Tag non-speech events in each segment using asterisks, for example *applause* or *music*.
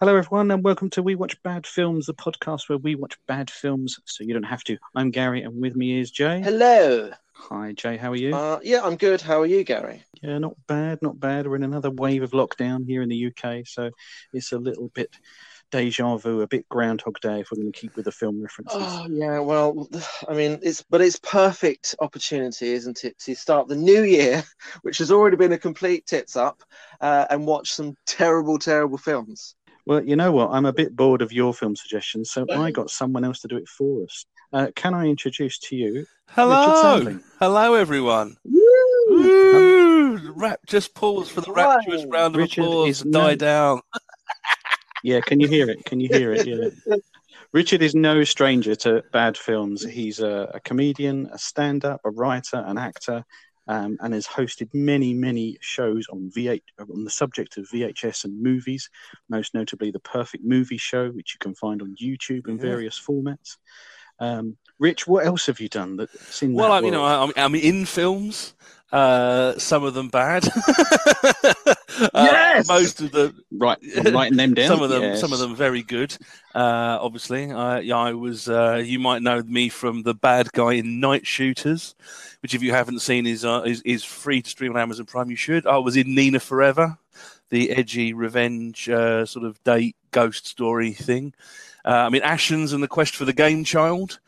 Hello, everyone, and welcome to We Watch Bad Films, the podcast where we watch bad films so you don't have to. I'm Gary, and with me is Jay. Hello. Hi, Jay. How are you? Uh, yeah, I'm good. How are you, Gary? yeah, not bad, not bad. We're in another wave of lockdown here in the UK, so it's a little bit deja vu, a bit Groundhog Day if we're going to keep with the film references. Oh yeah, well, *sighs* I mean, it's but it's perfect opportunity, isn't it, to start the new year, *laughs* which has already been a complete tits up, uh, and watch some terrible, terrible films. Well, you know what? I'm a bit bored of your film suggestions, so I got someone else to do it for us. Uh, can I introduce to you? Hello, hello everyone. Woo! Woo! Rap, just pause for the Right. rapturous round of Richard applause is to die no- down. *laughs* Yeah, can you hear it? Can you hear it? Yeah. *laughs* Richard is no stranger to bad films. He's a, a comedian, a stand up, a writer, an actor, um, and has hosted many, many shows on V8 on the subject of VHS and movies, most notably The Perfect Movie Show, which you can find on YouTube in Yeah. various formats. Um, Rich, what else have you done that's in Well, that I, you know? I, I'm in films. Uh, some of them bad. *laughs* Uh, Yes! most of them right, I'm *laughs* writing them down. some of them Yes. some of them very good uh obviously i yeah, i was uh you might know me from the bad guy in night shooters which if you haven't seen is uh, is, is free to stream on amazon prime you should i was in nina forever the edgy revenge uh, sort of date ghost story thing uh, i mean ashens and the quest for the game child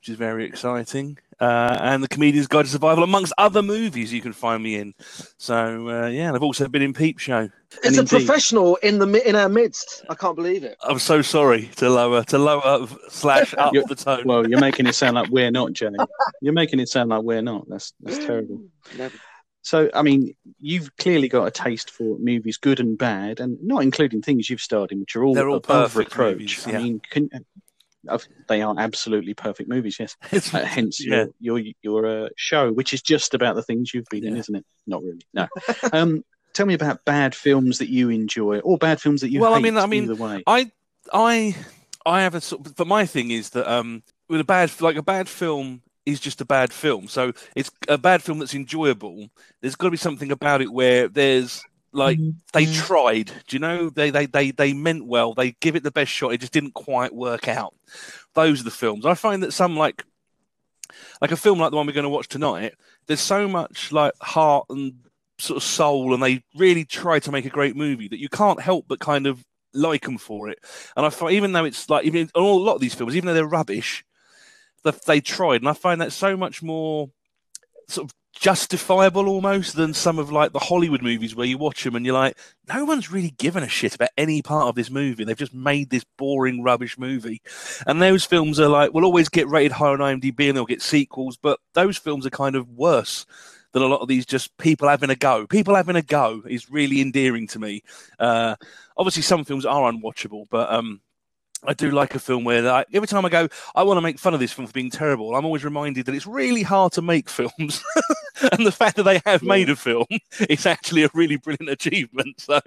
which is very exciting uh, and the comedian's guide to survival amongst other movies you can find me in so uh, yeah and i've also been in peep show It's And a indeed- professional in the in our midst. I can't believe it. I'm so sorry to lower to lower slash up You're- the tone. Well, you're making it sound like we're not, Jenny. You're making it sound like we're not. That's that's terrible. Never. So, I mean, you've clearly got a taste for movies, good and bad, and not including things you've starred in, which are all, They're all above perfect reproach. movies, I mean, can, they are absolutely perfect movies. Yes, *laughs* uh, hence *laughs* yeah. your your your uh, show, which is just about the things you've been in, isn't it? Not really. No. *laughs* um, tell me about bad films that you enjoy, or bad films that you Well, I mean- I mean, either way. I I I have a sort. But my thing is that um, with a bad like a bad film is just a bad film. So it's a bad film that's enjoyable. There's got to be something about it where there's like they mm-hmm. tried. Do you know they they they they meant well. They give it the best shot. It just didn't quite work out. Those are the films. I find that some like like a film like the one we're going to watch tonight. There's so much like heart and sort of soul, and they really try to make a great movie that you can't help but kind of like them for it. And I find even though it's like even on a lot of these films, even though they're rubbish, that they tried, and I find that so much more sort of justifiable almost than some of like the Hollywood movies where you watch them and you're like, no one's really given a shit about any part of this movie. They've just made this boring rubbish movie. And those films are like will always get rated higher on IMDb and they'll get sequels, but those films are kind of worse than a lot of these just people having a go. People having a go is really endearing to me. Uh, obviously, some films are unwatchable, but um, I do like a film where I, every time I go, I want to make fun of this film for being terrible. I'm always reminded that it's really hard to make films, *laughs* and the fact that they have made a film *laughs* is actually a really brilliant achievement. So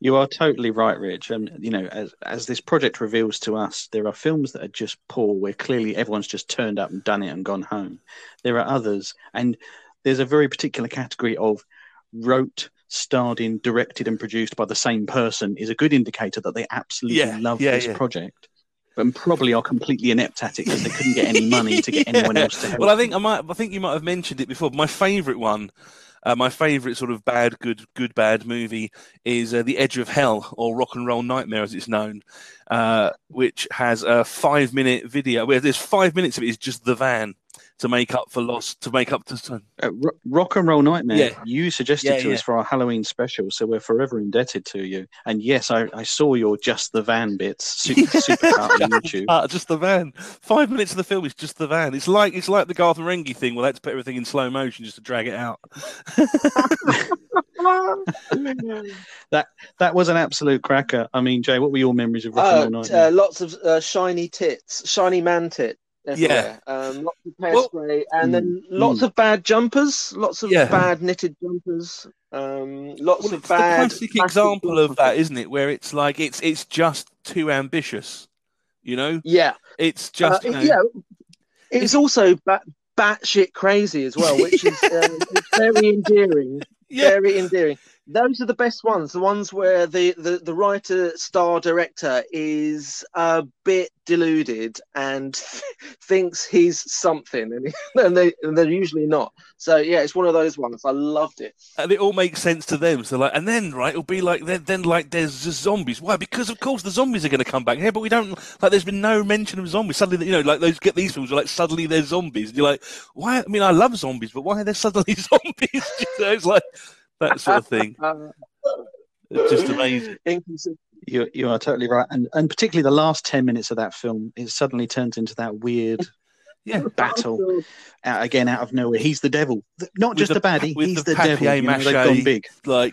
You are totally right, Rich. And you know, as as this project reveals to us, there are films that are just poor, where clearly everyone's just turned up and done it and gone home. There are others, and there's a very particular category of wrote, starred in, directed, and produced by the same person is a good indicator that they absolutely Yeah, love yeah, this yeah. project. And probably are completely inept at it because they couldn't get any *laughs* money to get anyone else to help. Well, I think I might. I think you might have mentioned it before. My favourite one, uh, my favourite sort of bad, good, good, bad movie is uh, The Edge of Hell or Rock and Roll Nightmare, as it's known, uh, which has a five-minute video where there's five minutes of it is just the van to make up for lost, to make up to. Uh, Rock and Roll Nightmare, Yeah. you suggested Yeah, to us for our Halloween special, so we're forever indebted to you. And yes, I, I saw your Just the Van bits, *laughs* super, super cut on YouTube. Ah, just the van. Five minutes of the film is just the van. It's like it's like the Garth Marenghi thing where they had to put everything in slow motion just to drag it out. *laughs* That that was an absolute cracker. I mean, Jay, what were your memories of Rock Uh, and Roll Nightmare? uh, lots of uh, shiny tits, shiny man tit. Everywhere. Um, lots of hairspray, and then lots of bad jumpers, lots of Yeah. bad knitted jumpers, um, lots Well, of it's bad. classic example of that, isn't it? Where it's like it's it's just too ambitious. You know, Yeah, it's just uh, you know, yeah. It's also bat batshit crazy as well, which is *laughs* um, it's very endearing. yeah. Very endearing. Those are the best ones. The ones where the, the, the writer, star, director is a bit deluded and *laughs* thinks he's something, and, *laughs* and, they, and they're usually not. So yeah, it's one of those ones. I loved it, and it all makes sense to them. So like, and then right, it'll be like then, then like there's zombies. Why? Because of course the zombies are going to come back. Yeah, but we don't like. There's been no mention of zombies. Suddenly, you know, like those get these films like suddenly there's zombies. And you're like, why? I mean, I love zombies, but why are there suddenly *laughs* zombies? you know, it's like that sort of thing. *laughs* It's just amazing. You you are totally right, and and particularly the last ten minutes of that film, it suddenly turns into that weird. *laughs* Yeah, battle out, again out of nowhere. He's the devil, not with just the, a baddie. He's the, the devil. You know, they've gone big. Like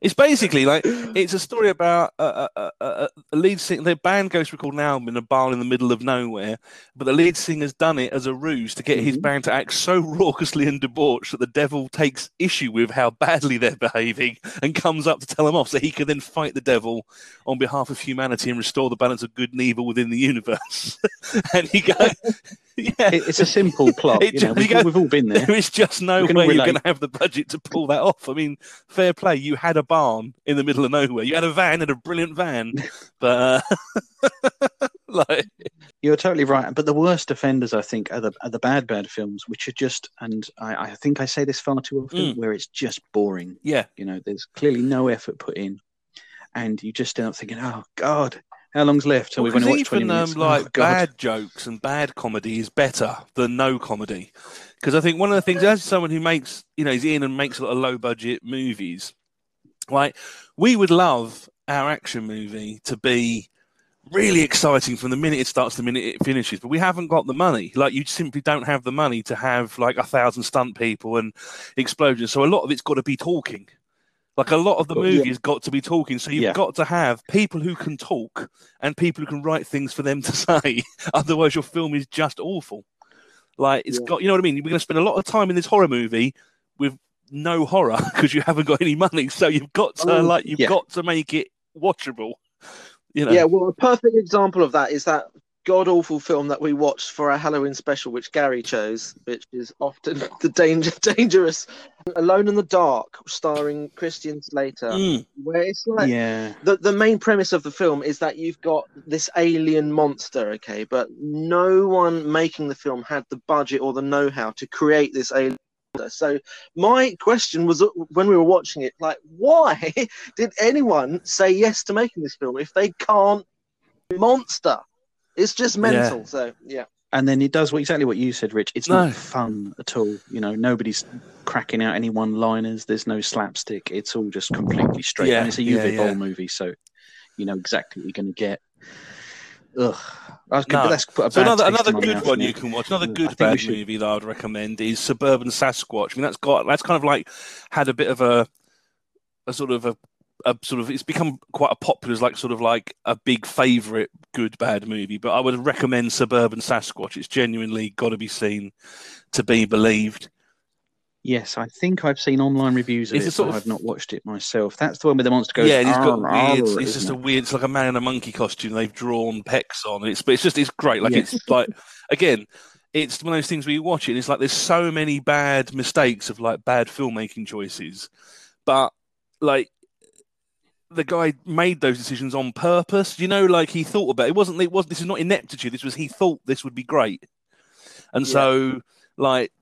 it's basically like it's a story about a, a, a, a lead singer. The band goes to record an album in a bar in the middle of nowhere, but the lead singer's done it as a ruse to get mm-hmm. his band to act so raucously and debauched that the devil takes issue with how badly they're behaving and comes up to tell them off, so he can then fight the devil on behalf of humanity and restore the balance of good and evil within the universe. *laughs* and he goes, yeah. it's a simple plot. you know, we've, go, we've, all been there. *laughs* There is just no way you're going to have the budget to pull that off. I mean, fair play. You had a barn in the middle of nowhere. You had a van and a brilliant van, *laughs* but uh, *laughs* like you're totally right. But the worst offenders, I think, are the are the bad bad films, which are just, and I, I think I say this far too often, mm. where it's just boring. Yeah, you know, there's clearly no effort put in, and you just end up thinking, oh God, how long's left? So well, we're going to watch 20 minutes. Um, like oh, bad jokes and bad comedy is better than no comedy. Because I think one of the things, as someone who makes, you know, is in and makes a lot of low budget movies, like we would love our action movie to be really exciting from the minute it starts to the minute it finishes but we haven't got the money like you simply don't have the money to have like a thousand stunt people and explosions so a lot of it's got to be talking like a lot of the movie yeah. got to be talking, so you've yeah. got to have people who can talk and people who can write things for them to *laughs* say. Otherwise, your film is just awful. Like it's yeah. got, you know what I mean. We're going to spend a lot of time in this horror movie with no horror *laughs* because you haven't got any money. So you've got to oh, like you've got to make it watchable. You know? Yeah, well, a perfect example of that is that god awful film that we watched for our Halloween special, which Gary chose, which is often *laughs* the danger dangerous Alone in the Dark, starring Christian Slater, mm. where it's like yeah. the the main premise of the film is that you've got this alien monster, okay, but no one making the film had the budget or the know-how to create this alien. So my question was when we were watching it, like, why *laughs* did anyone say yes to making this film if they can't monster? It's just mental. Yeah. So yeah. And then it does exactly what you said, Rich. It's no. not fun at all. You know, nobody's cracking out any one-liners. There's no slapstick. It's all just completely straight. Yeah, and it's a Uwe yeah, Boll movie, so you know exactly what you're going to get. Ugh. No. so another another good one you can watch. Another good bad movie that I'd recommend is Suburban Sasquatch. I mean, that's got that's kind of like had a bit of a a sort of a a sort of it's become quite a popular like sort of like a big favorite good bad movie but i would recommend suburban sasquatch it's genuinely got to be seen to be believed yes i think i've seen online reviews of it's it sort of, i've not watched it myself that's the one where the monster goes yeah it's got ah, weird it's just it? a weird it's like a man in a monkey costume they've drawn pecs on it's but it's just it's great like yes. it's like again it's one of those things where you watch it and it's like there's so many bad mistakes of like bad filmmaking choices but like the guy made those decisions on purpose. You know, like he thought about it. it wasn't it was this is not ineptitude. This was he thought this would be great. And yeah. so like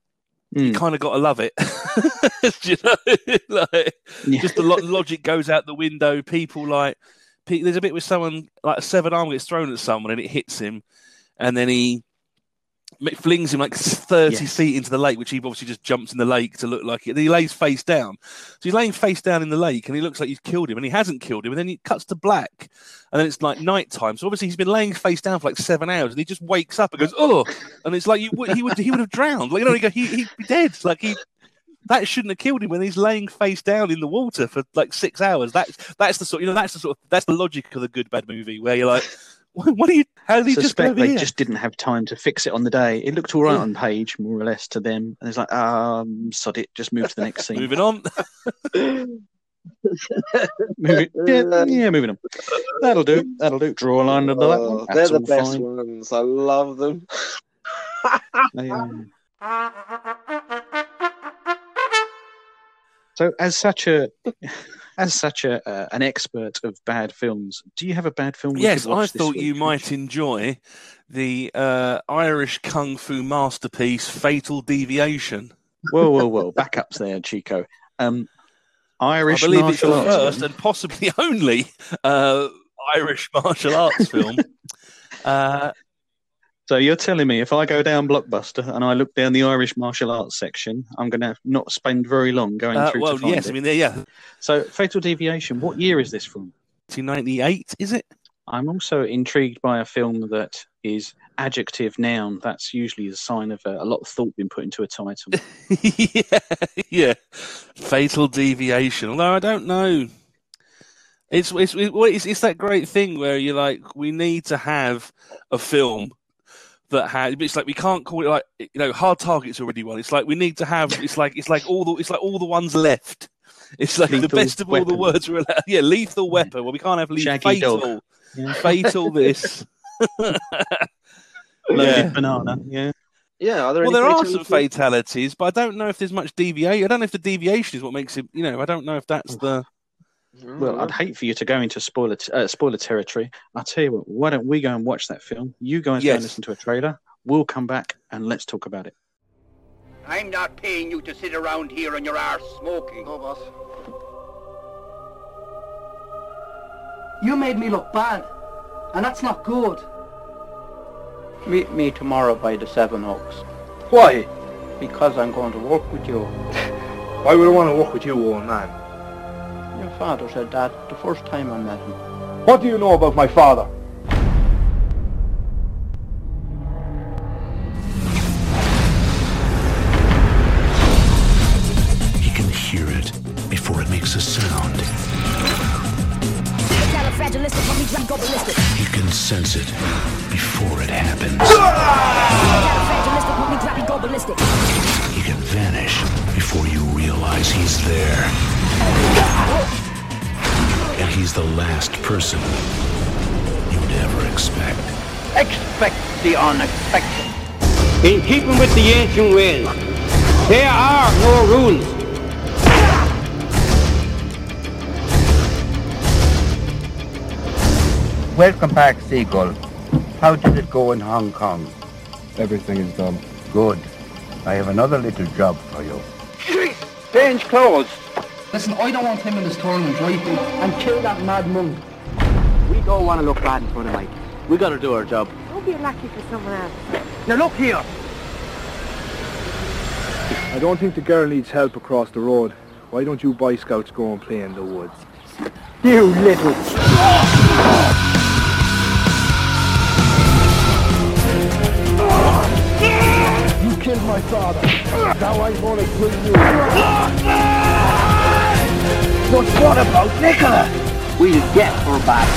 mm. you kind of got to love it. *laughs* you know, *laughs* like, yeah. just the lo- logic goes out the window. People like there's a bit with someone like a severed arm gets thrown at someone and it hits him, and then he flings him like 30 yes. feet into the lake, which he obviously just jumps in the lake to look like it. he lays face down. So he's laying face down in the lake and he looks like he's killed him and he hasn't killed him. And then he cuts to black and then it's like night time. So obviously he's been laying face down for like seven hours and he just wakes up and goes, oh, and it's like you, he would, he would have drowned. Like, you know, he go, he, he'd be dead. Like he, that shouldn't have killed him when he's laying face down in the water for like six hours. That's, that's the sort, you know, that's the sort of, that's the logic of the good bad movie where you're like, what are you? How did he suspect just they here? just didn't have time to fix it on the day. It looked all right yeah. on page, more or less, to them. And it's like, um, sod it, just move to the next scene. moving on. *laughs* moving, yeah, yeah, moving on. That'll do. That'll do. Draw a line under that one. Oh, they're the best fine. ones. I love them. *laughs* um... So, as such a as such a uh, an expert of bad films, do you have a bad film? Yes, I thought you might enjoy the uh, Irish kung fu masterpiece, Fatal Deviation. Whoa, whoa, whoa! Backups there, Chico. Um, Irish I believe it's the first and possibly *laughs* only uh, Irish martial arts film. *laughs* Uh, So you're telling me if I go down Blockbuster and I look down the Irish martial arts section, I'm going to not spend very long going uh, through well, to find yes, it. I mean, there, yeah, So Fatal Deviation. What year is this from? 1998, is it? I'm also intrigued by a film that is adjective noun. That's usually a sign of a, a lot of thought being put into a title. *laughs* yeah, yeah. Fatal Deviation. Although I don't know. It's it's it's it's that great thing where you're like, we need to have a film that has. It's like we can't call it like you know, Hard Target's already one. It's like we need to have. It's like it's like all the it's like all the ones left. It's like the best of all the Weapon. words are allowed. Yeah, lethal weapon. Well, we can't have lethal. Shaggy fatal, Dog. Yeah. *laughs* fatal. This. Loaded Yeah. banana. Yeah. Yeah, are there Well, any there are some fatalities? fatalities, but I don't know if there's much deviation. I don't know if the deviation is what makes it. You know, I don't know if that's the. Well, I'd hate for you to go into spoiler t- uh, spoiler territory. I'll tell you what. Why don't we go and watch that film? You guys go Yes. and listen to a trailer. We'll come back and let's talk about it. I'm not paying you to sit around here on your arse smoking. No, boss. You made me look bad, and that's not good. Meet me tomorrow by the Seven Oaks, Why? because I'm going to work with you. *laughs* Why would I want to work with you, old man? Your father said that the first time I met him. What do you know about my father? He's the last person you'd ever expect. Expect the unexpected. In keeping with the ancient ways, there are no rules. Welcome back, Seagull. How did it go in Hong Kong? Everything is done. Good. I have another little job for you. Change clothes. Listen, I don't want him in this tournament, right? And kill that mad monk. We don't want to look bad in front of Mike. We got to do our job. Don't be lucky for someone else. Now look here. I don't think the girl needs help across the road. Why don't you Boy Scouts go and play in the woods? You little. You killed my father. Now I'm gonna kill you. *laughs* But what about Nicola? We'll get her back.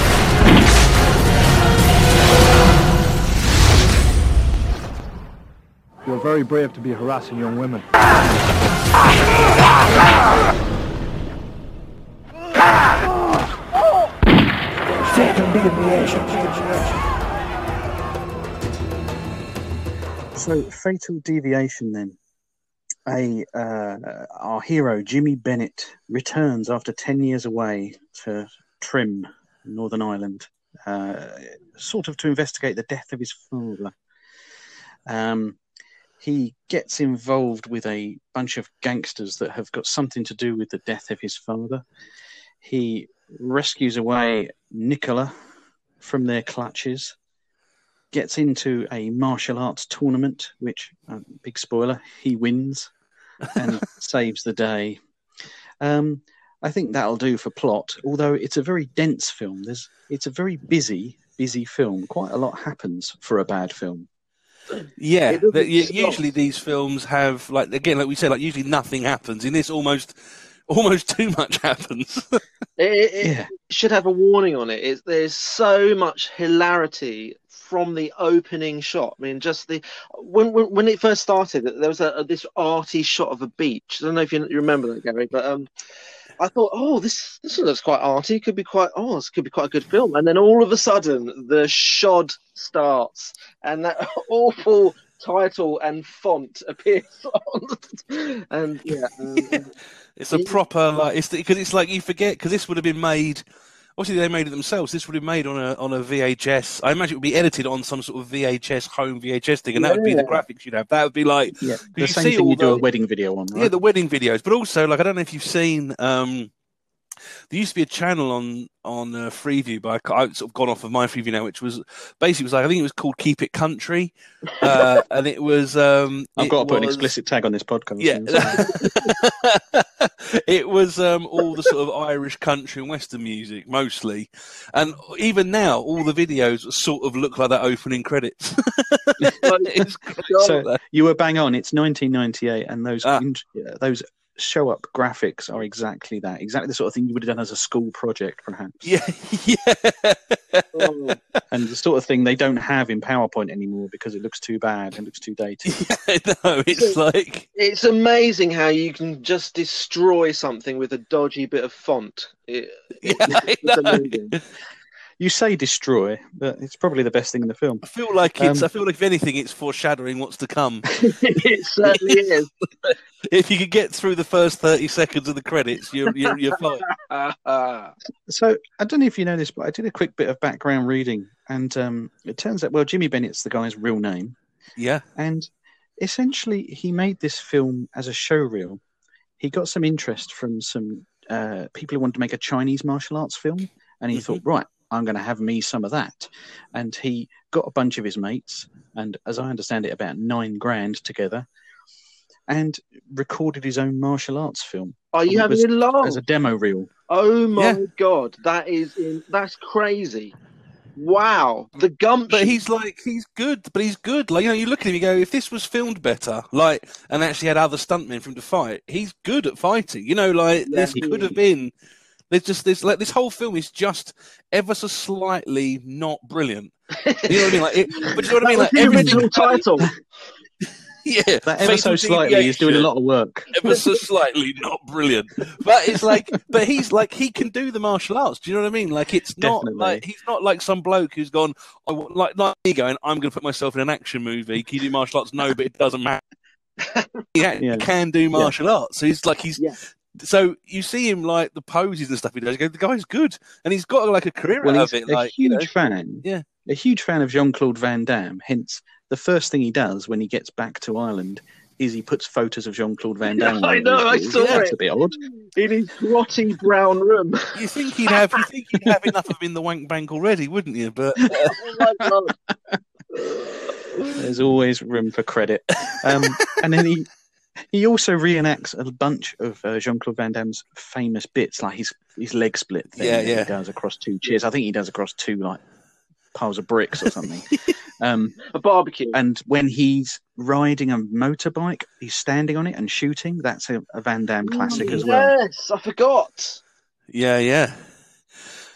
You're very brave to be harassing young women. So, Fatal Deviation, then. A uh, our hero Jimmy Bennett returns after ten years away to Trim, Northern Ireland, uh, sort of to investigate the death of his father. Um, he gets involved with a bunch of gangsters that have got something to do with the death of his father. He rescues away Nicola from their clutches gets into a martial arts tournament, which, uh, big spoiler, he wins and *laughs* saves the day. Um, I think that'll do for plot, although it's a very dense film. There's, it's a very busy, busy film. Quite a lot happens for a bad film. Yeah, It doesn't that you- stop. usually these films have like again, like we said, like usually nothing happens. In this, almost, almost too much happens. *laughs* It, it, it Yeah. should have a warning on it. It's, there's so much hilarity from the opening shot. I mean, just the when when, when it first started, there was a, a this arty shot of a beach. I don't know if you, you remember that, Gary, but um, I thought, oh, this this looks quite arty. Could be quite oh, this could be quite a good film. And then all of a sudden, the shod starts, and that *laughs* awful title and font *laughs* appears on, and yeah. Um, It's a proper like it's because it's like you forget because this would have been made. Obviously, they made it themselves. This would have been made on a on a VHS. I imagine it would be edited on some sort of VHS home VHS thing, and that would be the graphics you'd have. That would be like Yeah, you the same see thing all you do the- a wedding video on, right? yeah, the wedding videos, but also like I don't know if you've seen. um there used to be a channel on on uh, Freeview, but I, I've sort of gone off of my Freeview now, which was basically was like I think it was called Keep It Country, uh, and it was. um I've it got to put an explicit tag on this podcast. Yeah, *laughs* it was um, all the sort of Irish country and western music mostly, and even now all the videos sort of look like that opening credits. *laughs* It's so you were bang on. It's 1998, and those Ah. in- those show up graphics are exactly that. Exactly the sort of thing you would have done as a school project, perhaps. yeah, *laughs* yeah. Oh, And the sort of thing they don't have in PowerPoint anymore because it looks too bad and looks too dated. *laughs* Yeah, no, it's like it's amazing how you can just destroy something with a dodgy bit of font. It, *laughs* yeah, I it's know. amazing. You say destroy, but it's probably the best thing in the film. I feel like it's. Um, I feel like if anything, it's foreshadowing what's to come. *laughs* *laughs* it certainly is. if you could get through the first thirty seconds of the credits, you're you're, you're fine. *laughs* So I don't know if you know this, but I did a quick bit of background reading, and um, it turns out well, Jimmy Bennett's the guy's real name, Yeah, and essentially he made this film as a showreel. He got some interest from some uh, people who wanted to make a Chinese martial arts film, and he Mhm. thought, right, I'm going to have me some of that. And he got a bunch of his mates, and as I understand it, about nine grand together, and recorded his own martial arts film are you having was a laugh? as a demo reel. Oh my Yeah. god, that is in, that's crazy. Wow, the gumption. but he's like he's good, but he's good. Like you know, you look at him, you go, if this was filmed better, like and actually had other stuntmen for him to fight, he's good at fighting. You know, like Yeah, this could is. have been. There's just this like this whole film is just ever so slightly not brilliant. You know what I mean? Like, it, but you know what I mean? Like the original title. *laughs* Yeah, That ever so slightly is doing a lot of work. ever so slightly not brilliant. But it's like, but he's like, he can do the martial arts. Do you know what I mean? Like, it's not Definitely. like he's not like some bloke who's gone, I want, like, like me going, I'm going to put myself in an action movie. Can you do martial arts? No, but it doesn't matter. *laughs* He Yeah. can do martial arts. So he's like, he's. Yeah. So you see him like the poses and stuff he does. You go, the guy's good, and he's got like a career Well, out he's of it. a Like, huge you know, fan. Yeah. a huge fan of Jean Claude Van Damme. Hence, the first thing he does when he gets back to Ireland is he puts photos of Jean Claude Van Damme. *laughs* I know, I his saw walls. That's a bit odd. in his grotty brown room. you think he'd have, you think he'd have enough of him in the wank bank already, wouldn't you? But *laughs* oh my god. There's always room for credit. Um, and then he he also reenacts a bunch of uh, Jean Claude Van Damme's famous bits, like his his leg split thing. Yeah, that yeah. He does across two chairs. I think he does across two like piles of bricks or something. *laughs* um, A barbecue. and when he's riding a motorbike, he's standing on it and shooting. That's a, a Van Damme classic as well. Yes, I forgot. yeah, yeah.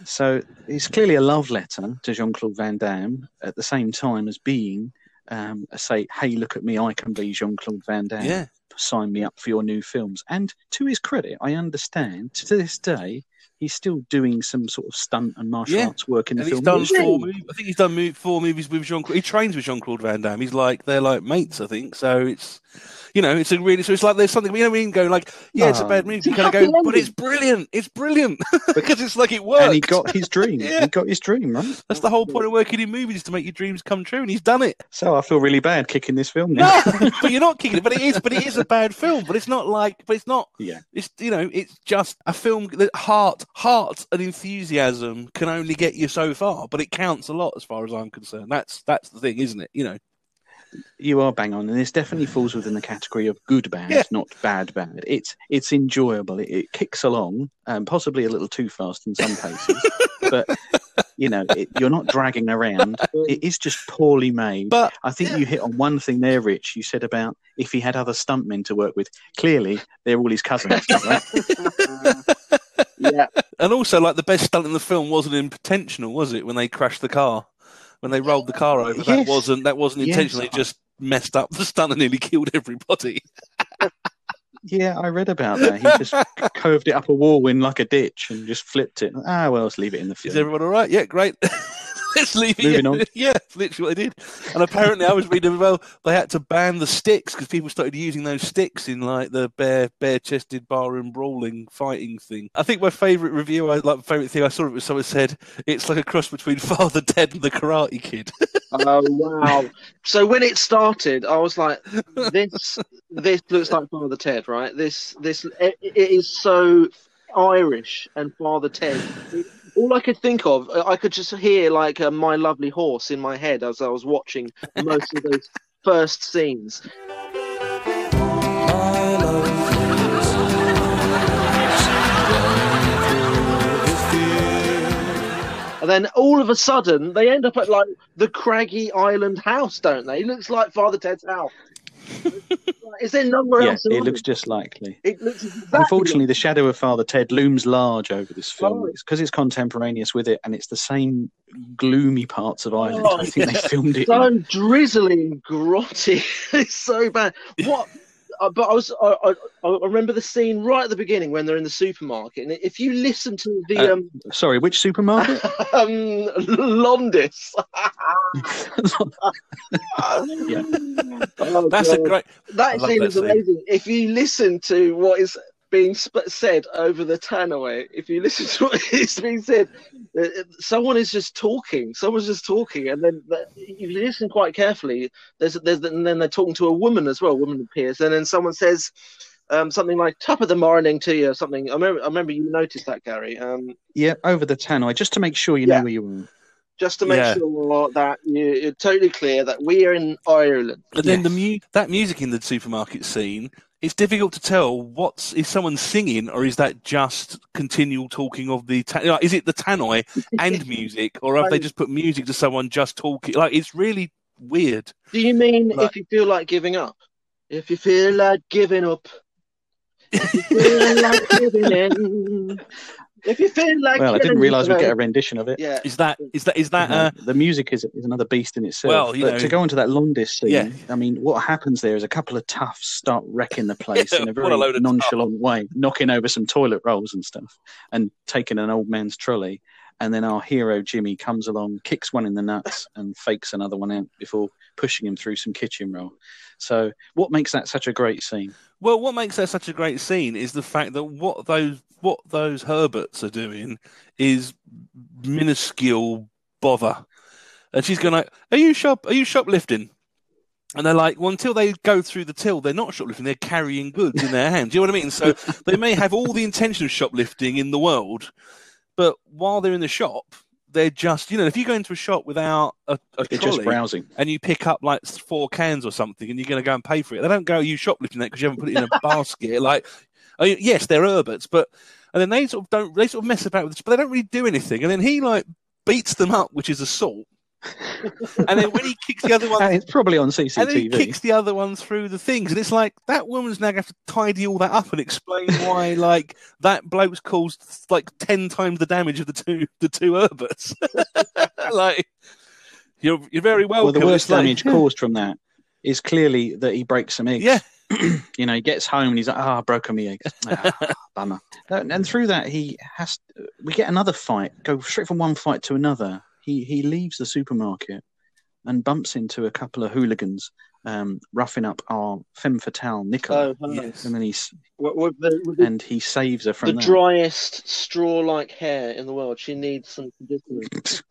So it's clearly a love letter to Jean Claude Van Damme at the same time as being um, say, hey, look at me, I can be Jean Claude Van Damme. Yeah. Sign me up for your new films. And to his credit, I understand to this day he's still doing some sort of stunt and martial Yeah. arts work in the And film he's done four movies. I think he's done mo- four movies with Jean. He trains with Jean Claude Van Damme. He's like they're like mates, I think. So it's, you know, it's a really. So it's like there's something. You know, what I mean, go like, yeah, it's a Ah. bad movie. You kind of happy go, but it's brilliant. It's brilliant *laughs* because it's like it works. And he got his dream. *laughs* Yeah. He got his dream, right? That's the whole point of working in movies is to make your dreams come true, and he's done it. So I feel really bad kicking this film now. No, but you're not kicking it. But it is. But it is a bad film. But it's not like. But it's not. Yeah. It's you know. It's just a film that heart, heart, and enthusiasm can only get you so far. But it counts a lot as far as I'm concerned. That's that's the thing, isn't it? You know. You are bang on, and this definitely falls within the category of good bad, Yeah. not bad bad. It's it's enjoyable. It, it kicks along, um, possibly a little too fast in some places, *laughs* but you know it, you're not dragging around. It is just poorly made. But I think you hit on one thing there, Rich. You said about if he had other stuntmen to work with. Clearly, they're all his cousins, right? *laughs* Yeah. And also, like the best stunt in the film wasn't intentional, was it? When they crashed the car, when they rolled the car over, that Yes. wasn't that wasn't Yes. intentional. It just messed up the stunt and nearly killed everybody. Yeah, I read about that. He just curved it up a wall in like a ditch and just flipped it. Ah, well, let's leave it in the film. Is everyone all right? Yeah, great. *laughs* Let's leave it. Moving *laughs* yeah, on. Yeah, literally what they did. And apparently, I was reading as well. They had to ban the sticks because people started using those sticks in like the bare, bare-chested barroom brawling fighting thing. I think my favourite review, I like favourite thing I saw it was someone said it's like a cross between *laughs* Father Ted and the Karate Kid. *laughs* Oh wow! So when it started, I was like, "This, this looks like Father Ted, right? This, this, it, it is so Irish and Father Ted." All I could think of, I could just hear like a "My Lovely Horse" in my head as I was watching most of those *laughs* first scenes. And then all of a sudden, they end up at like the craggy island house, don't they? It looks like Father Ted's house. Is there nowhere Yeah, else? it looks just likely. It looks exactly Unfortunately, the shadow of Father Ted looms large over this film. Oh. It's because it's contemporaneous with it, and it's the same gloomy parts of Ireland. Oh, I think they filmed it. so in. drizzly and grotty. *laughs* it's so bad. What? Uh, but I was I, I, I remember the scene right at the beginning when they're in the supermarket, and if you listen to the Uh, um, Sorry, which supermarket? *laughs* um Londis, *laughs* yeah. Oh, That's a great. That love scene that is scene. amazing. If you listen to what is being sp- said over the tannoy, if you listen to what *laughs* is being said, uh, someone is just talking. Someone's just talking, and then if you listen quite carefully, there's there's and then they're talking to a woman as well. A woman appears, and then someone says. Um, something like top of the morning to you, or something. I remember, I remember you noticed that, Gary. Um, Yeah, over the tannoy, just to make sure you Yeah. know where you are. Just to make Yeah. sure that you, you're totally clear that we are in Ireland. And then the mu- that music in the supermarket scene, it's difficult to tell what's is someone singing or is that just continual talking of the ta- like, is it the tannoy *laughs* and music or have they just put music to someone just talking? Like it's really weird. Do you mean Like- if you feel like giving up? If you feel like giving up. If you feel like *laughs* giving in. If you feel like Well, I didn't realise we'd get a rendition of it. Yeah. Is that is that is that uh, Uh, the music is, is another beast in itself. Well, you but know- to go into that Londis scene, Yeah. I mean, what happens there is a couple of toughs start wrecking the *laughs* place in a very a load of nonchalant way, knocking over some toilet rolls and stuff, and taking an old man's trolley. And then our hero Jimmy comes along, kicks one in the nuts, and fakes another one out before pushing him through some kitchen roll. So, what makes that such a great scene? Well, what makes that such a great scene is the fact that what those what those Herberts are doing is minuscule bother. And she's going like, "Are you shop? Are you shoplifting?" And they're like, "Well, until they go through the till, they're not shoplifting. They're carrying goods in their hands. Do you know what I mean? So they may have all the intention of shoplifting in the world, but while they're in the shop, they're just you know, if you go into a shop without a, a They're trolley, just browsing. and you pick up like four cans or something and you're going to go and pay for it. They don't go, you shoplifting that because you haven't put it in a *laughs* basket. Like, oh, yes, they're Herberts, but, and then they sort of don't, they sort of mess about with this, but they don't really do anything. And then he like beats them up, which is assault. And then when he kicks the other one, And *laughs* it's probably on CCTV. and he kicks the other one through the things, and it's like that woman's now going to have to tidy all that up and explain why, *laughs* like that bloke's caused like ten times the damage of the two the two Herberts. *laughs* like you're you're very welcome. well, the worst It's like- damage caused from that is clearly that he breaks some eggs. Yeah. *clears throat* you know, he gets home and he's like, "Ah, I broke my eggs. Ah, bummer." And and through that, he has. We get another fight. Go straight from one fight to another. He he leaves the supermarket and bumps into a couple of hooligans, um, roughing up our femme fatale Nicola. Oh, Yes. And then he's With, with the, with and he saves her the from that. driest straw-like hair in the world. She needs some conditioning. *laughs*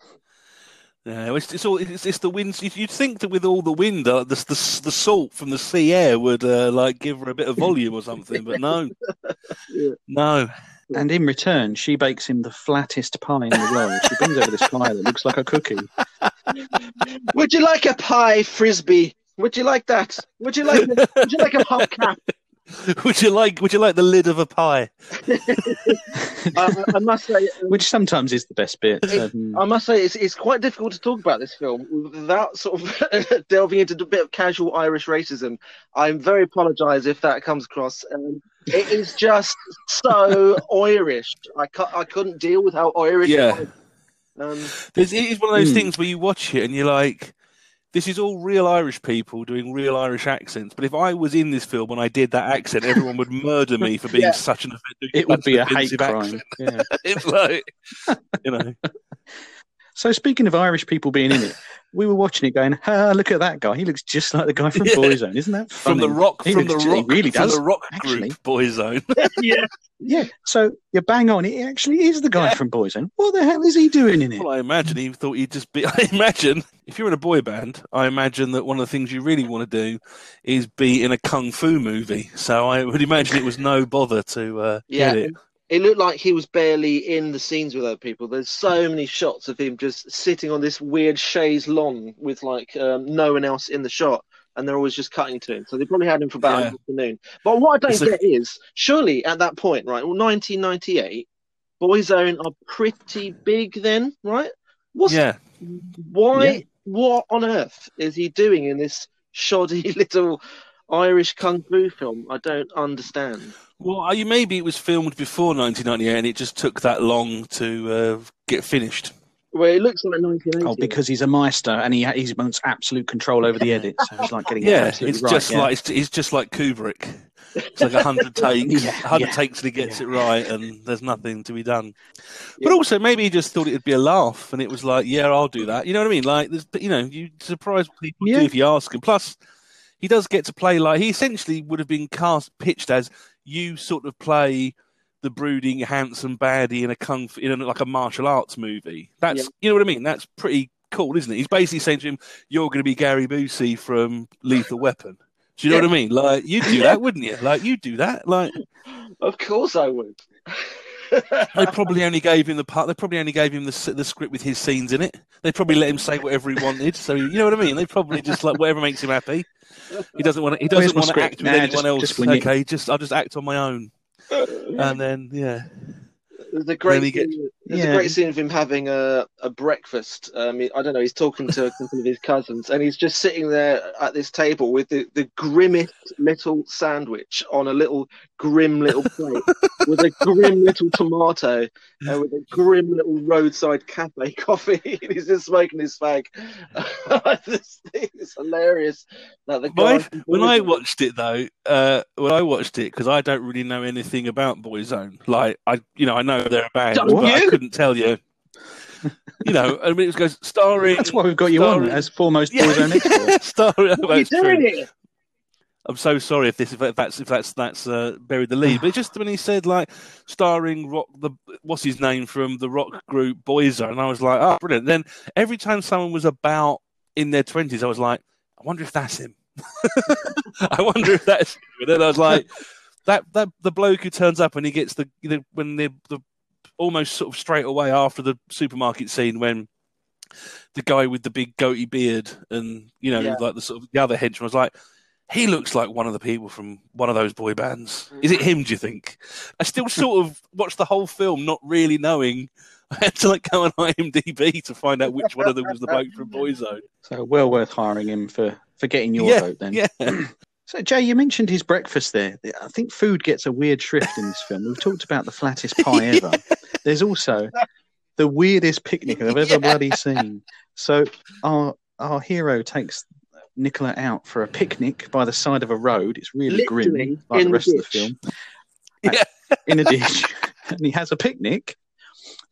Yeah, it's, it's all it's, it's the wind. You'd you'd think that with all the wind, uh, the, the the salt from the sea air would uh, like give her a bit of volume or something, but no, *laughs* Yeah. no. And in return, she bakes him the flattest pie in the world. She brings over this pie that looks like a cookie. Would you like a pie frisbee? Would you like that? Would you like? Would you like a hubcap? *laughs* Would you like Would you like the lid of a pie? *laughs* I, I must say, which sometimes is the best bit. Um, I must say, it's, it's quite difficult to talk about this film without sort of *laughs* delving into a bit of casual Irish racism. I'm very apologise if that comes across. Um, it is just so Irish. I, cu- I couldn't deal with how Irish Yeah. it was. Um, it is one of those Hmm. things where you watch it and you're like, this is all real Irish people doing real Irish accents. But if I was in this film and I did that accent, everyone would murder me for being *laughs* Yeah. such an offensive. it would be a hate crime. Yeah. *laughs* it's like, you know, *laughs* So speaking of Irish people being in it, we were watching it going, ah, look at that guy. He looks just like the guy from *laughs* Yeah. Boyzone. Isn't that funny? From the rock, He from the looks- rock, really from does, the rock actually. group *laughs* Boyzone. *laughs* yeah. Yeah. So you're bang on. It actually is the guy from Boyzone. What the hell is he doing in it? Well, I imagine he thought he'd just be. I imagine if you're in a boy band, I imagine that one of the things you really want to do is be in a kung fu movie. So I would imagine it was no bother to uh, Yeah, get it. It looked like he was barely in the scenes with other people. There's so many shots of him just sitting on this weird chaise lawn with like um, no one else in the shot, and they're always just cutting to him. So they probably had him for about Yeah. an afternoon. But what I don't It's get is, surely at that point, right? Well, 1998, Boyzone are pretty big then, right? What's Yeah, why? Yeah. What on earth is he doing in this shoddy *laughs* little Irish kung fu film? I don't understand. Well, uh, you maybe it was filmed before 1998, and it just took that long to uh, get finished. Well, it looks like 1980. Oh, because he's a meister and he he wants absolute control over the edit. So he's like getting it *laughs* Yeah, absolutely it's right, just yeah. like it's, it's just like Kubrick. It's like a hundred *laughs* takes, Yeah, a hundred yeah, takes, and he gets yeah. it right, and there's nothing to be done. But Yeah. also, maybe he just thought it'd be a laugh, and it was like, yeah, I'll do that. You know what I mean? Like, there's, you know, you surprise people Yeah. do if you ask him. Plus, he does get to play like he essentially would have been cast pitched as you sort of play the brooding, handsome baddie in a kung fu, in a, like a martial arts movie. That's Yeah. you know what I mean. That's pretty cool, isn't it? He's basically saying to him, "You're going to be Gary Busey from Lethal Weapon." Do you know what I mean? Like you'd do that, wouldn't you? Like you'd do that. Like Of course I would. They probably only gave him the part. They probably only gave him the the script with his scenes in it. They probably let him say whatever he wanted. So you know what I mean? They probably just like whatever makes him happy. He doesn't want to. He doesn't want to act with Nah, anyone just- else. just wing it. okay, just I'll just act on my own. *laughs* And then yeah, There's a great Then he scene, there's Yeah. a great scene of him having a, a breakfast. Um, I don't know. He's talking to a *laughs* couple of his cousins, and he's just sitting there at this table with the, the grimmest little sandwich on a little grim little plate, *laughs* with a grim little tomato, and with a grim little roadside cafe *laughs* coffee. and he's just smoking his fag. this thing is hilarious. Like the My, when I watched it though, uh, when I watched it because I don't really know anything about Boyzone. Like I, you know, I know they're a band, Don't you? Couldn't tell you. You know, I mean, it goes starring. That's why we've got you on as foremost Yeah. Boyzone expert. *laughs* starring. what are you doing here? I'm so sorry if this if that's if that's that's uh, buried the lead. But just when he said like starring rock the what's his name from the rock group Boyzone, and I was like, oh, brilliant. Then every time someone was about in their twenties, I was like, I wonder if that's him. *laughs* I wonder if that's him. And then I was like, that that the bloke who turns up and he gets the, the when the the almost sort of straight away after the supermarket scene when the guy with the big goatee beard and you know Yeah. like the sort of the other henchman was like he looks like one of the people from one of those boy bands. Is it him? Do you think? I still *laughs* sort of watched the whole film, not really knowing. *laughs* I had to like go on IMDb to find out which one of them was the bloke from *laughs* Boyzone. So well worth hiring him for, for getting your Yeah, vote then. Yeah, *clears throat* So Jay, you mentioned his breakfast there. I think food gets a weird shrift in this film. We've talked about the flattest pie *laughs* ever. There's also the weirdest picnic I've ever *laughs* bloody seen. So our our hero takes Nicola out for a picnic by the side of a road. It's really Literally grim, like the the rest of the film. *laughs* Yeah. in a ditch, and he has a picnic.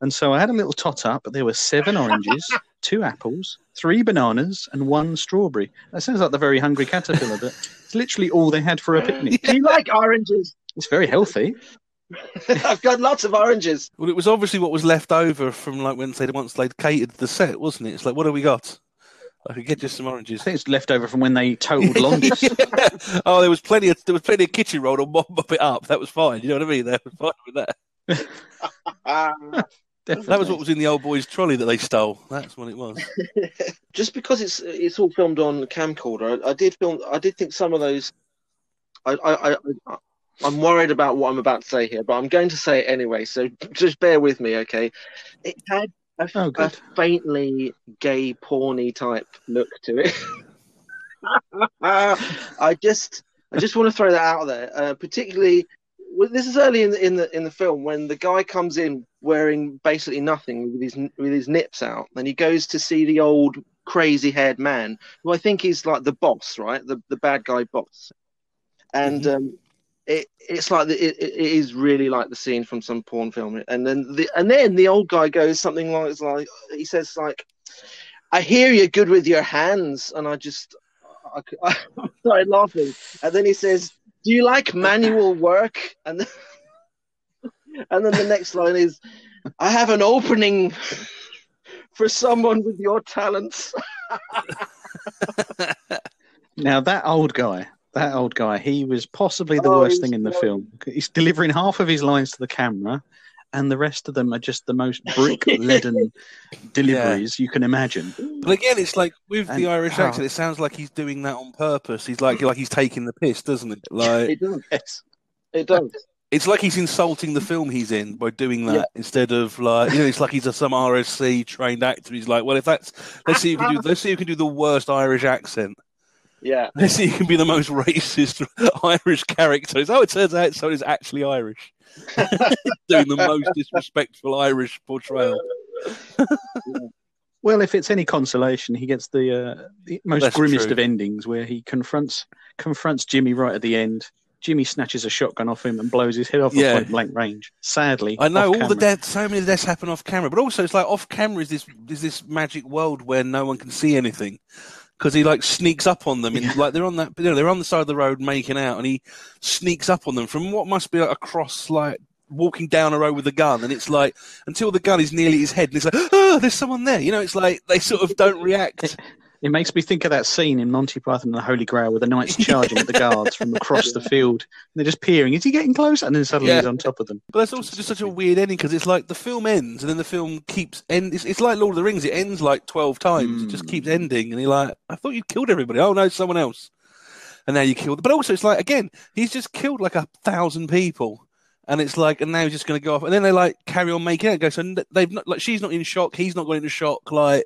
And so I had a little tot up. But there were seven oranges, two apples, three bananas, and one strawberry. That sounds like the very hungry caterpillar, but it's literally all they had for a picnic. Do you like oranges? It's very healthy. *laughs* I've got lots of oranges. well, it was obviously what was left over from like when they once they'd catered the set, wasn't it? It's like, what have we got? I could get just some oranges. I think it's left over from when they totaled *laughs* Londis. Yeah. Oh, there was plenty of there was plenty of kitchen roll to mop, mop it up. That was fine. You know what I mean? That was fine with that. *laughs* Definitely. That was what was in the old boy's trolley that they stole. That's what it was. *laughs* Just because it's it's all filmed on camcorder, I, I did film. I did think some of those. I, I, I, I I'm worried about what I'm about to say here, but I'm going to say it anyway. So just bear with me, okay? It had a, Oh, a faintly gay, porny type look to it. *laughs* I just, I just want to throw that out there, uh, particularly. Well, this is early in the, in the in the film when the guy comes in wearing basically nothing with his with his nips out, and he goes to see the old crazy haired man, who I think is like the boss, right? The the bad guy boss, and um, it, it's like the, it, it is really like the scene from some porn film, and then the and then the old guy goes something like like he says like, "I hear you're good with your hands," and I just I, I *laughs* started laughing, and then he says, "Do you like manual work?" and then, *laughs* and then the next line is, "I have an opening for someone with your talents." *laughs* Now that old guy, that old guy, he was possibly the Oh, worst thing in the film. He's delivering half of his lines to the camera, and the rest of them are just the most brick leaden *laughs* deliveries you can imagine. But again, it's like with the Irish oh. accent, it sounds like he's doing that on purpose. He's like like he's taking the piss, doesn't it? *laughs* Like It does. Yes. It does. it's like he's insulting the film he's in by doing that Yeah. instead of like you know, it's like he's a, some RSC trained actor. He's like, well, if that's let's see if you can do let's see if you can do the worst Irish accent. Yeah. Let's see if you can be the most *laughs* racist Irish character. Oh, it turns out someone is actually Irish. *laughs* doing the most disrespectful Irish portrayal. *laughs* Well, if it's any consolation, he gets the, uh, the most That's grimmest true. of endings, where he confronts confronts Jimmy right at the end. Jimmy snatches a shotgun off him and blows his head off Yeah. at point blank range. Sadly, I know all the deaths. So many deaths happen off camera, but also it's like off camera is this is this magic world where no one can see anything because he like sneaks up on them. And, like they're on that, you know, they're on the side of the road making out, and he sneaks up on them from what must be like across like walking down a road with a gun, and it's like until the gun is nearly his head, and it's like, oh, there's someone there. You know, it's like they sort of don't react. *laughs* It makes me think of that scene in Monty Python and the Holy Grail where the knights *laughs* charging at the guards from across the field. And they're just peering. Is he getting close? And then suddenly Yeah. he's on top of them. But that's also just such a weird ending because it's like the film ends and then the film keeps end. It's, it's like Lord of the Rings. It ends like twelve times. It just keeps hmm. ending, and you're like, I thought you killed everybody. Oh no, it's someone else. And now you killed. But also, it's like again, he's just killed like a thousand people, and it's like, and now he's just going to go off. And then they like carry on making it. Go so they've not like she's not in shock. He's not going into shock. Like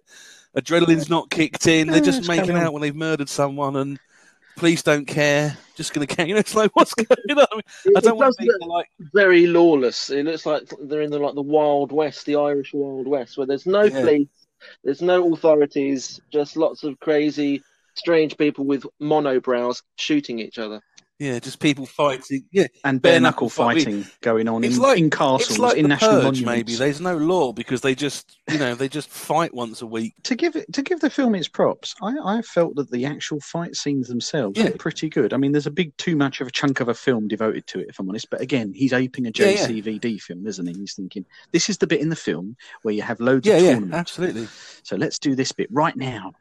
adrenaline's not kicked in. They're just just making out when they've murdered someone and. Police don't care. Just going to care. You know, it's like what's going on? I, mean, I don't want does to think look- like very lawless. It looks like they're in the like the Wild West, the Irish Wild West, where there's no Yeah. police, there's no authorities, just lots of crazy, strange people with monobrows shooting each other. Yeah, just people fighting. Yeah, And bare knuckle fight. fighting going on it's in, like in castles, it's like in the national purge. monuments. Maybe there's no law because they just, you know, they just fight once a week. to give it to give the film its props, I, I felt that the actual fight scenes themselves Yeah. were pretty good. I mean, there's a big too much of a chunk of a film devoted to it, if I'm honest. But again, he's aping a Yeah, yeah. JCVD film, isn't he? He's thinking this is the bit in the film where you have loads Yeah, of yeah, tournaments. absolutely. So let's do this bit right now.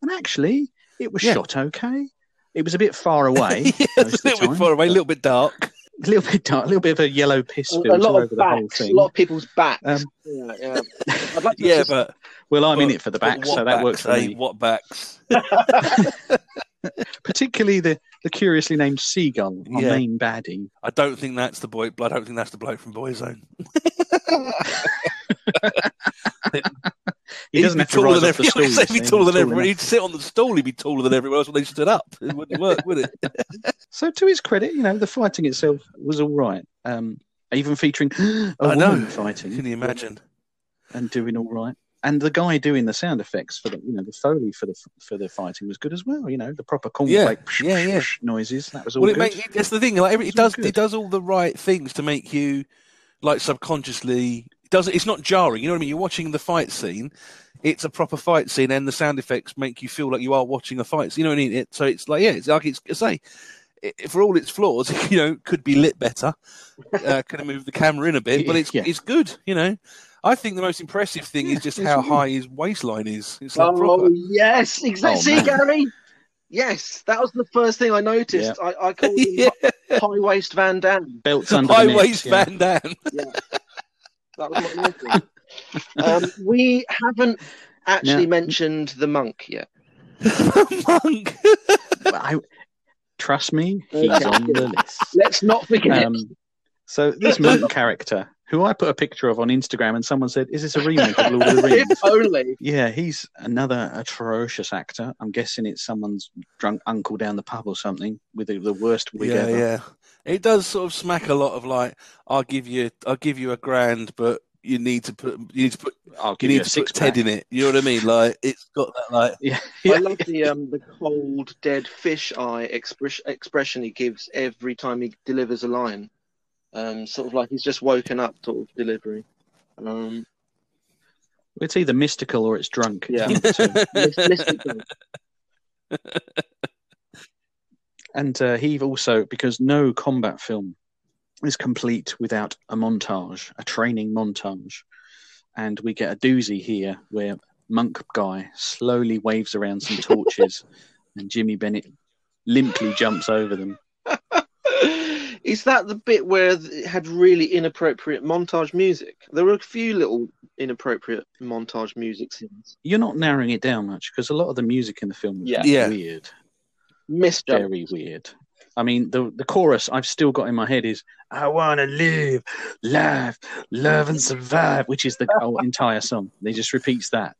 And actually, it was Yeah. shot okay. It was a bit far away. *laughs* yeah, most it's a little bit far away, a little bit dark. a *laughs* little bit dark, a little bit of a yellow piss A, a filter over of the whole backs, a lot of people's backs. Um, yeah, yeah. I'd like to *laughs* Yeah, just- but Well, I'm in it for the but back, so that works for eh? me. What backs? Particularly the, the curiously named Seagull, our Yeah. main baddie. I don't think that's the boy. I don't think that's the bloke from Boyzone. He He'd doesn't be have to rise than off the *laughs* stool. He'd be taller than everyone. He'd sit on the stool. He'd be taller than everyone else when they stood up. It wouldn't work, would it? *laughs* So, to his credit, you know, the fighting itself was all right. Um, even featuring *gasps* a I know. fighting Can you imagine? and doing all right. And the guy doing the sound effects for the, you know, the foley for the for the fighting was good as well. You know, the proper Yeah, cornflake yeah, yeah. noises. That was all Well, it good. makes that's the thing. Like every, it does, it does all the right things to make you like subconsciously. It does it's not jarring? You know what I mean? You're watching the fight scene. It's a proper fight scene, and the sound effects make you feel like you are watching a fight. scene, You know what I mean? It, so it's like yeah, it's like it's I say. It, for all its flaws, *laughs* you know, could be lit better. Uh, *laughs* could have moved the camera in a bit, but it's Yeah. it's good. You know, I think the most impressive thing is just how good. high his waistline is. It's like Oh proper. yes, exactly. Oh, See. Gary. Yes, that was the first thing I noticed. I, I called him *laughs* yeah, high waist Van Damme. Belts under high the waist yeah. Van Damme. That was my notice. um, we haven't actually Now- mentioned the monk yet. *laughs* Monk. Well, I, trust me, he's on the list. Let's not forget. Um, so this monk character, who I put a picture of on Instagram, and someone said, "Is this a remake of Lord of the *laughs* Rings?" if only. Yeah, he's another atrocious actor. I'm guessing it's someone's drunk uncle down the pub or something with the, the worst wig yeah, ever. yeah. It does sort of smack a lot of like, I'll give you, I'll give you a grand, but you need to put you need to put I'll give you, need a to six put Ted in it. You know what I mean? Like it's got that like Yeah, I love the um the cold dead fish eye express, expression he gives every time he delivers a line. Um, sort of like he's just woken up sort of delivery. Um, It's either mystical or it's drunk. Yeah. one of the two. *laughs* mys- mystical. And uh, he also, because no combat film is complete without a montage, a training montage. And we get a doozy here where Monk Guy slowly waves around some torches *laughs* and Jimmy Bennett limply jumps over them. *laughs* Is that the bit where it had really inappropriate montage music? There were a few little inappropriate montage music scenes. You're not narrowing it down much because a lot of the music in the film was Yeah. Yeah. weird, Misjudged. very weird. I mean, the the chorus I've still got in my head is "I want to live, laugh, love, and survive," which is the whole entire song. They just repeats that.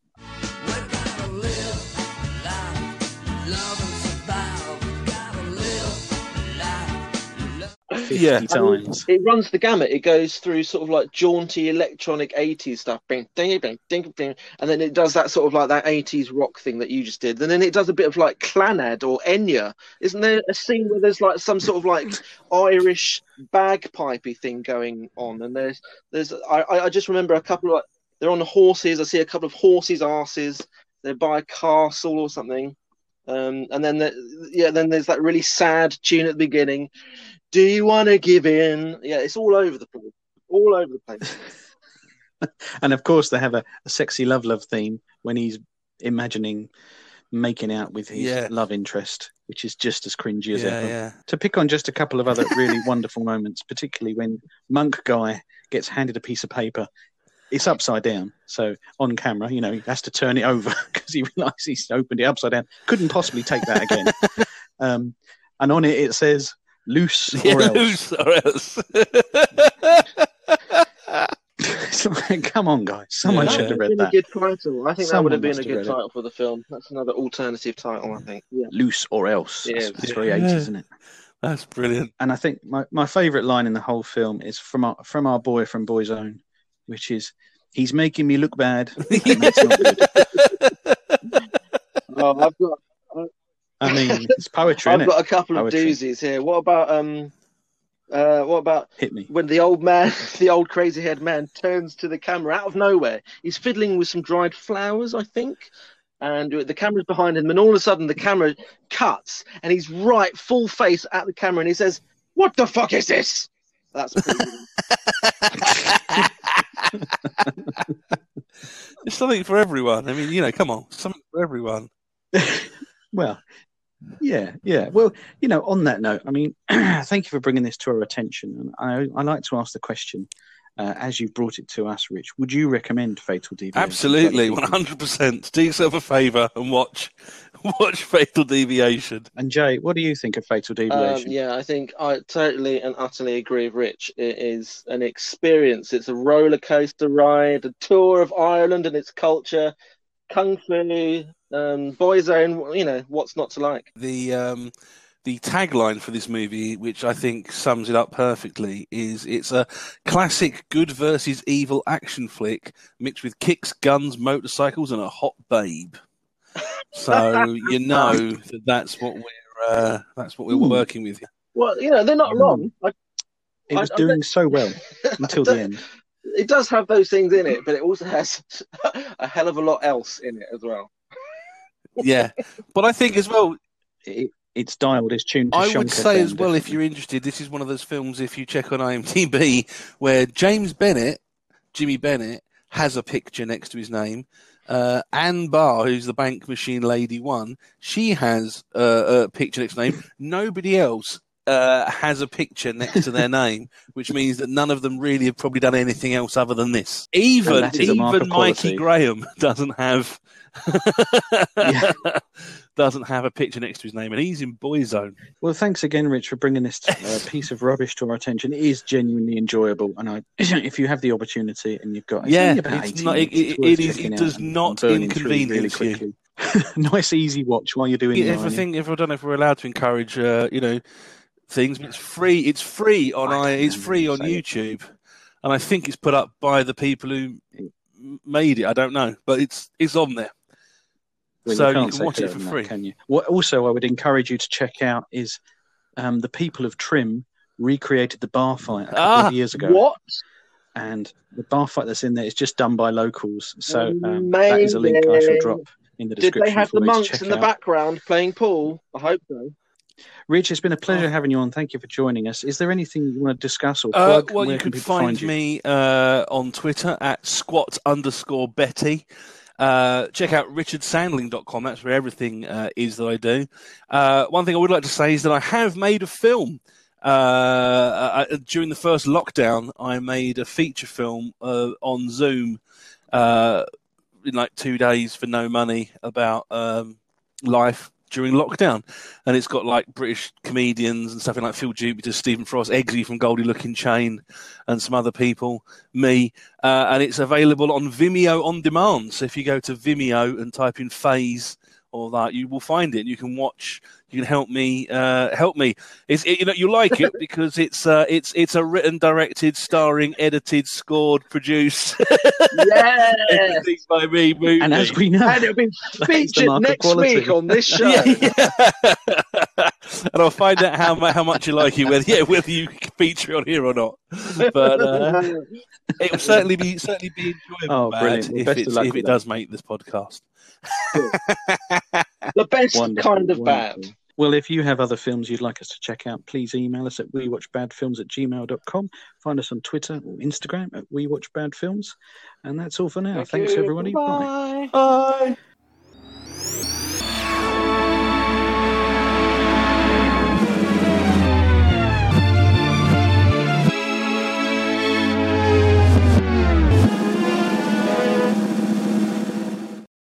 Fifty Yeah. times. It runs the gamut. It goes through sort of like jaunty electronic 80s stuff, bing, ding, bing, ding, ding, and then it does that sort of like that 80s rock thing that you just did. And then it does a bit of like Clannad or Enya. Isn't there a scene where there's like some sort of like Irish bagpipey thing going on? And there's there's I, I I just remember a couple of like they're on the horses. I see a couple of horses' asses. They're by a castle or something. Um, and then the, yeah, then there's that really sad tune at the beginning. Do you want to give in? Yeah, it's all over the place. All over the place. *laughs* And of course, they have a, a sexy love love theme when he's imagining making out with his Yeah. love interest, which is just as cringy as yeah, ever. yeah. To pick on just a couple of other really *laughs* wonderful moments, particularly when Monk Guy gets handed a piece of paper. It's upside down, so on camera, you know, he has to turn it over *laughs* because he realizes he's opened it upside down. Couldn't possibly take that again. um, and on it, it says "loose *laughs* Yeah, or else." loose or else. *laughs* It's like, come on, guys, someone Yeah. should have read Been a that. good title. I think that would have been a good read it. title for the film. That's another alternative title, I think. Yeah. Loose or else. Yeah, That's, that's very yeah. 80s, isn't it? That's brilliant. And I think my, my favourite line in the whole film is from our from our boy from Boyzone, which is "He's making me look bad." And that's not good. *laughs* Oh, I've got I mean, it's poetry, I've innit? got a couple of Poetry. doozies here. What about um uh what about Hit me. when the old man, *laughs* the old crazy haired man, turns to the camera out of nowhere. He's fiddling with some dried flowers, I think, and the camera's behind him. And all of a sudden, the camera cuts, and he's right full face at the camera, and he says, "What the fuck is this?" That's pretty good. *laughs* *laughs* It's something for everyone. I mean, you know, come on, something for everyone. Well, yeah, yeah. Well, you know, on that note, I mean, *clears throat* thank you for bringing this to our attention. And I, I like to ask the question, uh, as you've brought it to us, Rich, would you recommend Fatal Deviation? Absolutely, to one other people? hundred percent. Do yourself a favour and watch *laughs* watch Fatal Deviation. And Jay, what do you think of Fatal Um, Deviation? yeah, I think I totally and utterly agree with Rich. It is an experience. It's a roller coaster ride, a tour of Ireland and its culture, kung fu, um, boyzone. You know what's not to like. The um, the tagline for this movie, which I think sums it up perfectly, is it's a classic good versus evil action flick mixed with kicks, guns, motorcycles, and a hot babe. So you *laughs* know that that's what we're uh, that's what we're Ooh. working with. Well, you know they're not wrong. I, it was I- I doing so well *laughs* until the end. it does have those things in it, but it also has *laughs* a hell of a lot else in it as well. Yeah, but I think as well, It, it's dialed, it's tuned to I would say down, as well, if you're interested, this is one of those films. If you check on IMDb, where James Bennett, Jimmy Bennett, has a picture next to his name. Uh, Anne Barr, who's the bank machine lady one, she has uh, a picture next to name. Nobody else uh, has a picture next to their name, which means that none of them really have probably done anything else other than this. Even that is a mark even Mikey. Graham *laughs* doesn't have Yeah. *laughs* doesn't have a picture next to his name, and he's in Boyzone. Well, thanks again, Rich, for bringing this uh, *laughs* piece of rubbish to our attention. It is genuinely enjoyable, and I, *clears throat* if you have the opportunity and you've got, it's Yeah, it's not- it- it- it is- it does not through really inconvenience you. nice, easy watch while you're doing. Yeah, your if I think if I don't know if we're allowed to encourage, uh, you know, things, but it's free. It's free on I I. It's free on say it. YouTube. and I think it's put up by the people who made it. I don't know, but it's it's on there. Well, so you you can't can watch it for than that, free. can you? What also I would encourage you to check out is um, the people of Trim recreated the bar fight a couple Ah, of years ago, What? and the bar fight that's in there is just done by locals. So um, that is a link I shall drop in the description. Did they have the monks in the out. background playing pool? I hope so. Rich, it's been a pleasure Oh. having you on. Thank you for joining us. Is there anything you want to discuss or Uh, well, Where you can can people find you? me uh, on Twitter at squat underscore Betty. Uh, check out richardsandling.com. That's where everything uh, is that I do. Uh, one thing I would like to say is that I have made a film. Uh, uh, during the first lockdown, I made a feature film uh, on Zoom uh, in like two days for no money about um, life during lockdown. And it's got like British comedians and stuff like Phil Jupitus, Stephen Frost, Eggsy from Goldie Lookin' Chain, and some other people, me. Uh, and it's available on Vimeo on demand. So if you go to Vimeo and type in phase or that, you will find it. You can watch. You can help me. Uh, help me. It's it, you know you like it *laughs* because it's uh, it's it's a written, directed, starring, edited, scored, produced *laughs* Yeah. by me. Movie. And as we know, and it'll be That is the featured next week on this *laughs* show. Yeah, yeah. and I'll find out how how much you like it, whether yeah, whether you feature on here or not. But uh, it will certainly be certainly be enjoyable, Oh, Matt, brilliant. Well, if, it's, if it that. does make this podcast. the best Wonderful, kind of wonderful. bad. Well, if you have other films you'd like us to check out, please email us at wewatchbadfilms at gmail.com. Find us on Twitter or Instagram at wewatchbadfilms. And that's all for now. Thank Thanks, you. everybody. Bye. Bye. Bye.